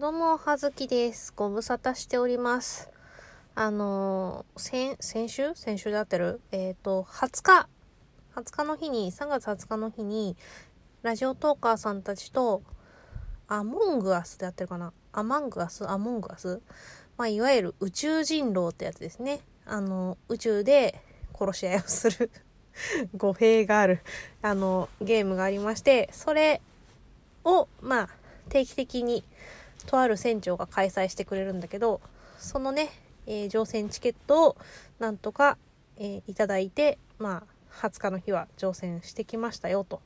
どうも、はずきです。ご無沙汰しております。あのー、先、先週？先週で合ってる？えっ、と、20日、20日の日に、3月20日の日に、ラジオトーカーさんたちと、アモングアスで合ってるかな？アマングアス？アモングアス？まあ、いわゆる宇宙人狼ってやつですね。あの、宇宙で殺し合いをする 語弊がある、あの、ゲームがありまして、それを、まあ、定期的に、とある船長が開催してくれるんだけどそのね、えー乗船チケットをなんとか、えーいただいてまあ20日の日は乗船してきましたよと。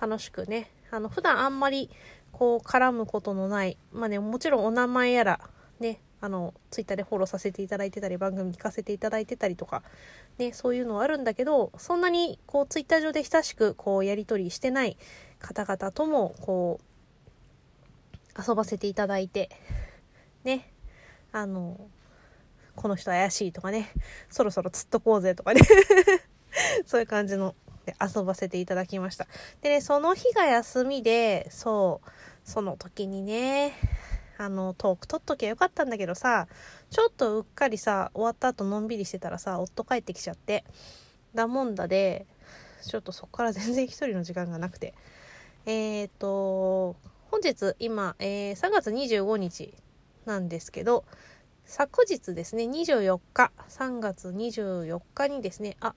楽しくね。あの普段あんまりこう絡むことのないまあねもちろんお名前やらねあのツイッターでフォローさせていただいてたり番組聞かせていただいてたりとかねそういうのはあるんだけどそんなにこうツイッター上で親しくこうやり取りしてない方々ともこう遊ばせていただいて。ね。あのこの人怪しいとかね。そろそろ釣っとこうぜとかね。そういう感じので遊ばせていただきました。でねその日が休みでそうその時にねあのトーク取っときゃよかったんだけどさちょっとうっかりさ終わった後のんびりしてたらさ夫帰ってきちゃってだもんだでちょっとそこから全然一人の時間がなくて。えっ、と本日今、えー3月25日なんですけど昨日ですね24日3月24日にですねあ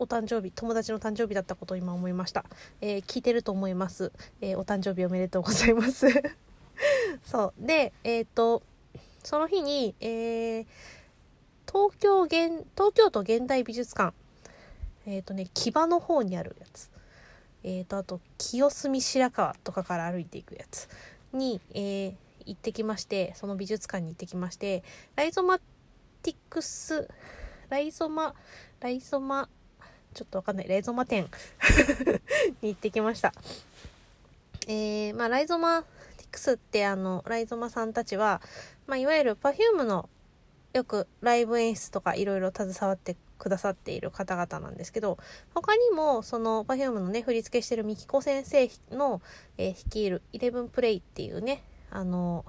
お誕生日友達の誕生日だったことを今思いました、えー聞いてると思います、えーお誕生日おめでとうございます。そう。でえっ、とその日に、え東京現東京都現代美術館えっ、とね木場の方にあるやつ。えー、とあと清澄白河とかから歩いていくやつに、えー行ってきましてその美術館に行ってきましてライゾマティックスライゾマライゾマちょっとわかんないライゾマ展 に行ってきました。えーまあライゾマティックスってあのライゾマさんたちは、まあ、いわゆる Perfume のよくライブ演出とかいろいろ携わってくださっている方々なんですけど他にもその Perfume のね振り付けしてるミキコ先生の、えー率いるイレブンプレイっていうねあの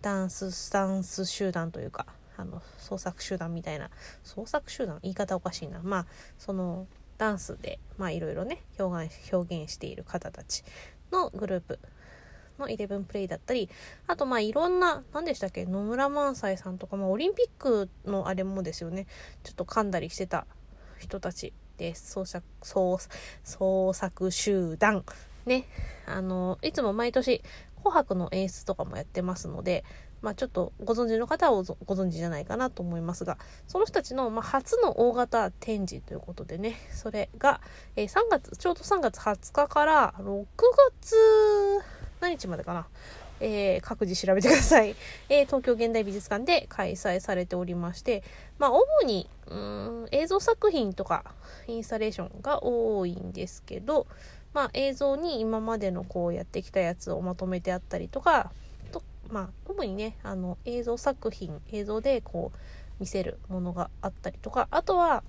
ダンススタンス集団というかあの創作集団みたいな創作集団？言い方おかしいな。まあそのダンスでまあいろいろね表現表現している方たちのグループのイレブンプレイだったりあとまあいろんな何でしたっけ野村萬斎さんとか、まあ、オリンピックのあれもですよね。ちょっと噛んだりしてた人たちです。創作創創作集団。ね。あのいつも毎年「紅白」の演出とかもやってますのでまあちょっとご存知の方はごご存知じゃないかなと思いますがその人たちの、まあ、初の大型展示ということでねそれが、えー3月ちょうど3月20日から6月何日までかな？えー各自調べてください、えー東京現代美術館で開催されておりまして、まあ、主にうん映像作品とかインスタレーションが多いんですけど、まあ、映像に今までのこうやってきたやつをまとめてあったりとかと、まあ、主にねあの映像作品映像でこう見せるものがあったりとかあとは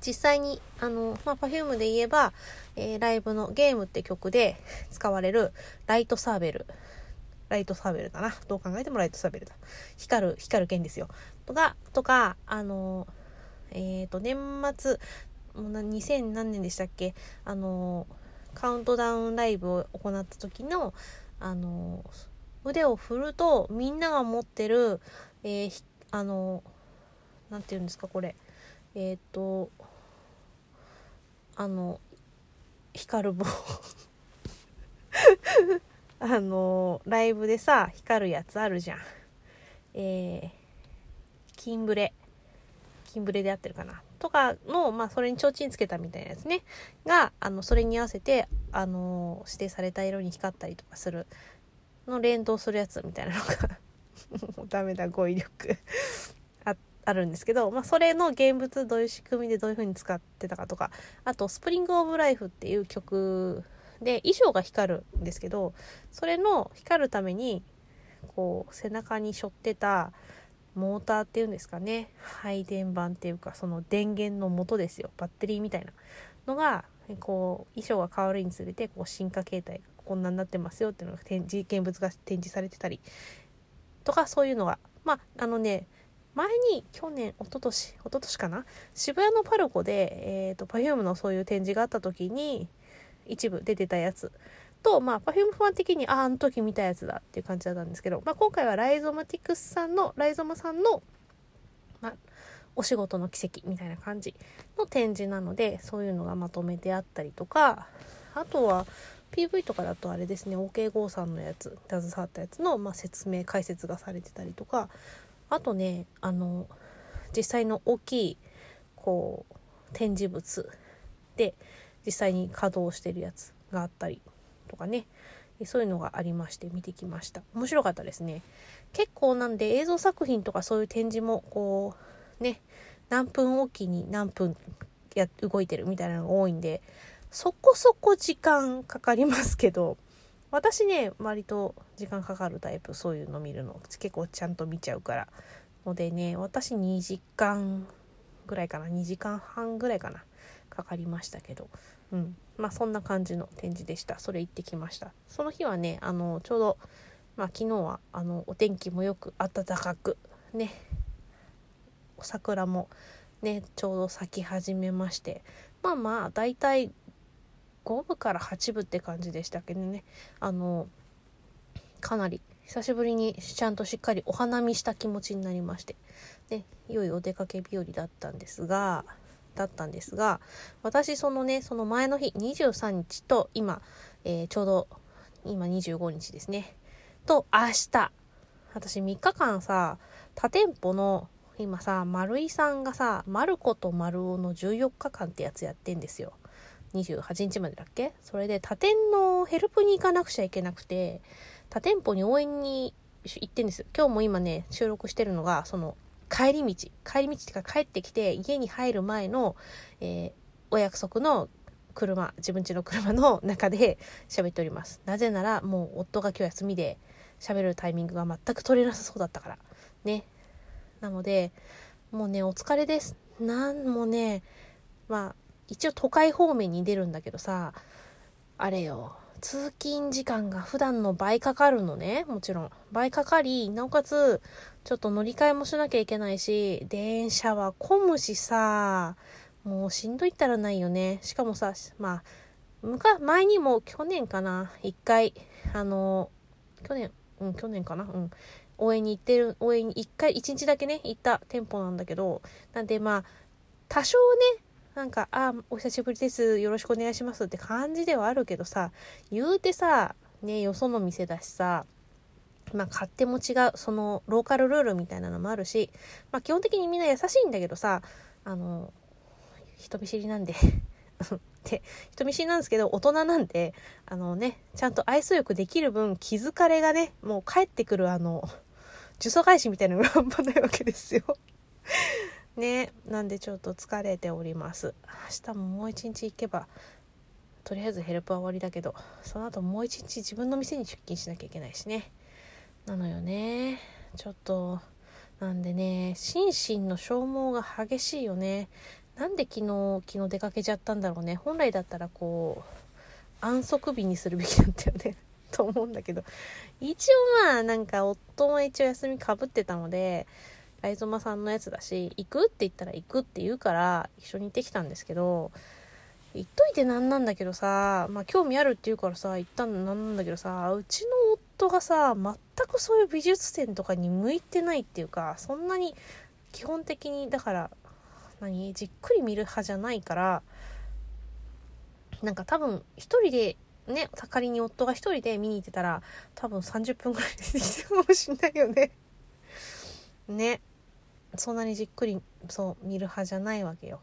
実際にあの、まあ、Perfume で言えば、えーライブのゲームって曲で使われるライトサーベル。ライトサーベルだな。どう考えてもライトサーベルだ。光る光る剣ですよ。とかとかあのえっ、と年末もうな2000何年でしたっけ？あのカウントダウンライブを行った時のあの腕を振るとみんなが持ってる、えーあのなんて言うんですかこれ。えっ、とあの光る棒。あのライブでさ光るやつあるじゃん。えー、キンブレ。キンブレで合ってるかな。とかの、まあ、それに提灯つけたみたいなやつね。があのそれに合わせてあの指定された色に光ったりとかする。の連動するやつみたいなのが。もうダメだ語彙力。あるんですけど、まあ、それの現物どういう仕組みでどういう風に使ってたかとかあと「スプリング・オブ・ライフ」っていう曲で衣装が光るんですけどそれの光るためにこう背中に背負ってたモーターっていうんですかね配電盤っていうかその電源の元ですよ。バッテリーみたいなのがこう衣装が変わるにつれてこう進化形態がこんなになってますよっていうのが展示現物が展示されてたりとかそういうのが。まああのね前に去年一昨年一昨年かな？渋谷のパルコで、えーと、と Perfume のそういう展示があった時に一部出てたやつ。と、まあ、Perfume ファン的にああの時見たやつだっていう感じだったんですけど、まあ、今回はライゾマティクスさんのライゾマさんの、まあ、お仕事の奇跡みたいな感じの展示なのでそういうのがまとめてあったりとかあとは PV とかだとあれですね OKGO さんのやつ携わったやつの、まあ、説明解説がされてたりとかあとねあの実際の大きいこう展示物で実際に稼働してるやつがあったりとかね。そういうのがありまして見てきました。面白かったですね。結構なんで映像作品とかそういう展示もこうね何分おきに何分や動いてるみたいなのが多いんでそこそこ時間かかりますけど私ね割と時間かかるタイプそういうの見るの結構ちゃんと見ちゃうから。のでね私2時間ぐらいかな。2時間半ぐらいかな。かかりましたけど。うん。まあそんな感じの展示でした。それ行ってきました。その日はねあのちょうどまあ昨日はあのお天気もよく暖かくね。お桜もねちょうど咲き始めまして。まあまあ大体5部から8部って感じでしたけどね。あのかなり久しぶりにちゃんとしっかりお花見した気持ちになりまして、ね、良いお出かけ日和だったんですがだったんですが私そのねその前の日23日と今、えー、ちょうど今25日ですね。と明日私3日間さ他店舗の今さ丸井さんがさ「マルコと丸尾の14日間」ってやつやってんですよ。28日までだっけ？それで他店のヘルプに行かなくちゃいけなくて他店舗に応援に行ってんです今日も今ね収録してるのがその帰り道。帰り道っていうか帰ってきて家に入る前の、えー、お約束の車自分家の車の 中で喋っております。なぜならもう夫が今日休みで喋るタイミングが全く取れなさそうだったから。ね。なのでもうねお疲れです。なんもねまあ一応都会方面に出るんだけどさあれよ。通勤時間が普段の倍かかるのね。もちろん。倍かかりなおかつちょっと乗り換えもしなきゃいけないし電車は混むしさもうしんどいったらないよね。しかもさまあ前にも去年かな。一回あの去年うん去年かな。うん。応援に行ってる応援に一回一日だけね行った店舗なんだけど。なんでまあ多少ねなんか、あ、お久しぶりです。よろしくお願いしますって感じではあるけどさ、言うてさ、ね、よその店だしさ、まあ、勝手も違う、その、ローカルルールみたいなのもあるし、まあ、基本的にみんな優しいんだけどさ、あの、人見知りなんで で、人見知りなんですけど、大人なんで、あのね、ちゃんと愛想よくできる分、気づかれがね、もう帰ってくるあの、呪詛返しみたいなのが半端ないわけですよねなんでちょっと疲れております。明日ももう一日行けばとりあえずヘルプは終わりだけどその後もう一日自分の店に出勤しなきゃいけないしね。なのよね。ちょっとなんでね心身の消耗が激しいよね。なんで昨日昨日出かけちゃったんだろうね。本来だったらこう安息日にするべきだったよね。と思うんだけど。一応まあなんか夫も一応休みかぶってたのでライゾマさんのやつだし、行くって言ったら行くって言うから、一緒に行ってきたんですけど、行っといてなんなんだけどさ、まあ興味あるって言うからさ、行ったんなんなんだけどさ、うちの夫がさ、全くそういう美術展とかに向いてないっていうか、そんなに基本的に、だから、何じっくり見る派じゃないから、なんか多分一人でね、仮に夫が一人で見に行ってたら、多分30分ぐらいでできたかもしんないよね。ね。そんなにじっくりそう見る派じゃないわけよ。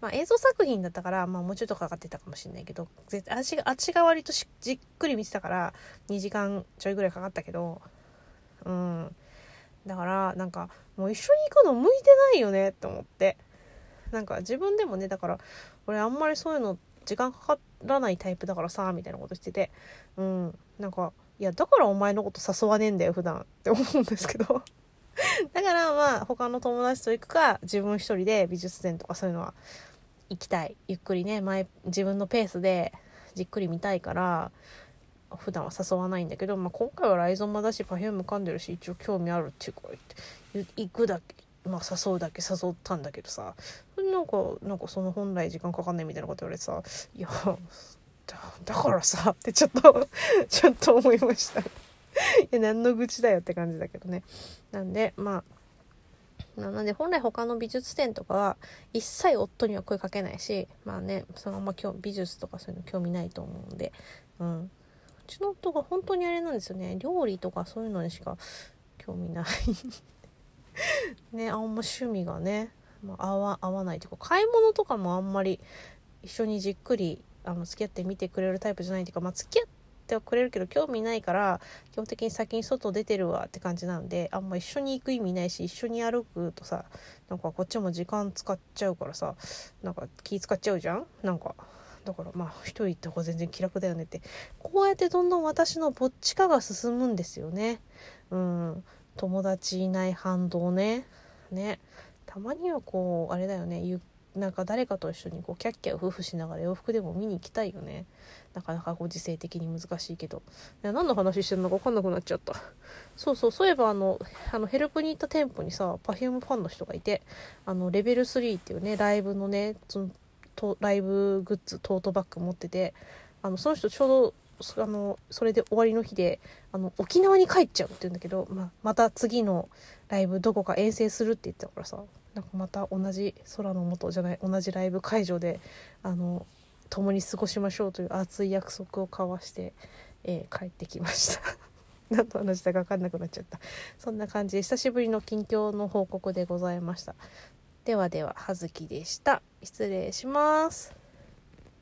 まあ映像作品だったから、まあもうちょっとかかってたかもしれないけど、私が、私が割とじっくり見てたから2時間ちょいぐらいかかったけど、うん。だからなんかもう一緒に行くの向いてないよねって思って。なんか自分でもね、だから俺あんまりそういうの時間かからないタイプだからさ、みたいなことしてて、うん。なんか、いや、だからお前のこと誘わねえんだよ、普段って思うんですけど。だからまあ他の友達と行くか自分一人で美術展とかそういうのは行きたい。ゆっくりね前自分のペースでじっくり見たいから普段は誘わないんだけど、まあ、今回はライゾンマだし Perfume 噛んでるし一応興味あるっていうか言って行くだけまあ誘うだけ誘ったんだけどさ。なんかなんかその本来時間かかんないみたいなこと言われてさいや だからさってちょっと ちょっと思いました。や何の愚痴だよって感じだけどね。なんでまあなので本来他の美術展とかは一切夫には声かけないしまあねそのまま美術とかそういうの興味ないと思うんで。うん。うちの夫が本当にあれなんですよね。料理とかそういうのにしか興味ない。ねあんま趣味がね、まあ、合わ合わないというか買い物とかもあんまり一緒にじっくりあの付き合って見てくれるタイプじゃないっていうか、まあ、付き合ってはくれるけど興味ないから基本的に先に外出てるわって感じなんであんま一緒に行く意味ないし一緒に歩くとさなんかこっちも時間使っちゃうからさなんか気使っちゃうじゃん？なんかだからまあ一人行った方が全然気楽だよねって。こうやってどんどん私のぼっち化が進むんですよね。うん。友達いない反動ね。ね。たまにはこうあれだよね。ゆっなんか誰かと一緒にこうキャッキャウフフしながら洋服でも見に行きたいよね。なかなかご時世的に難しいけど。いや何の話してるのか分かんなくなっちゃった。そうそうそういえばあのあのヘルプに行った店舗にさ Perfume ファンの人がいてあのレベル3っていうねライブのねそのとライブグッズトートバッグ持っててあのその人ちょうどあのそれで終わりの日であの沖縄に帰っちゃうって言うんだけど、まあ、また次のライブどこか遠征するって言ってたからさ。なんかまた同じ空の下じゃない同じライブ会場であの共に過ごしましょうという熱い約束を交わして、えー、帰ってきました。何の話だか分かんなくなっちゃった。そんな感じで久しぶりの近況の報告でございました。ではでは葉月でした。失礼します。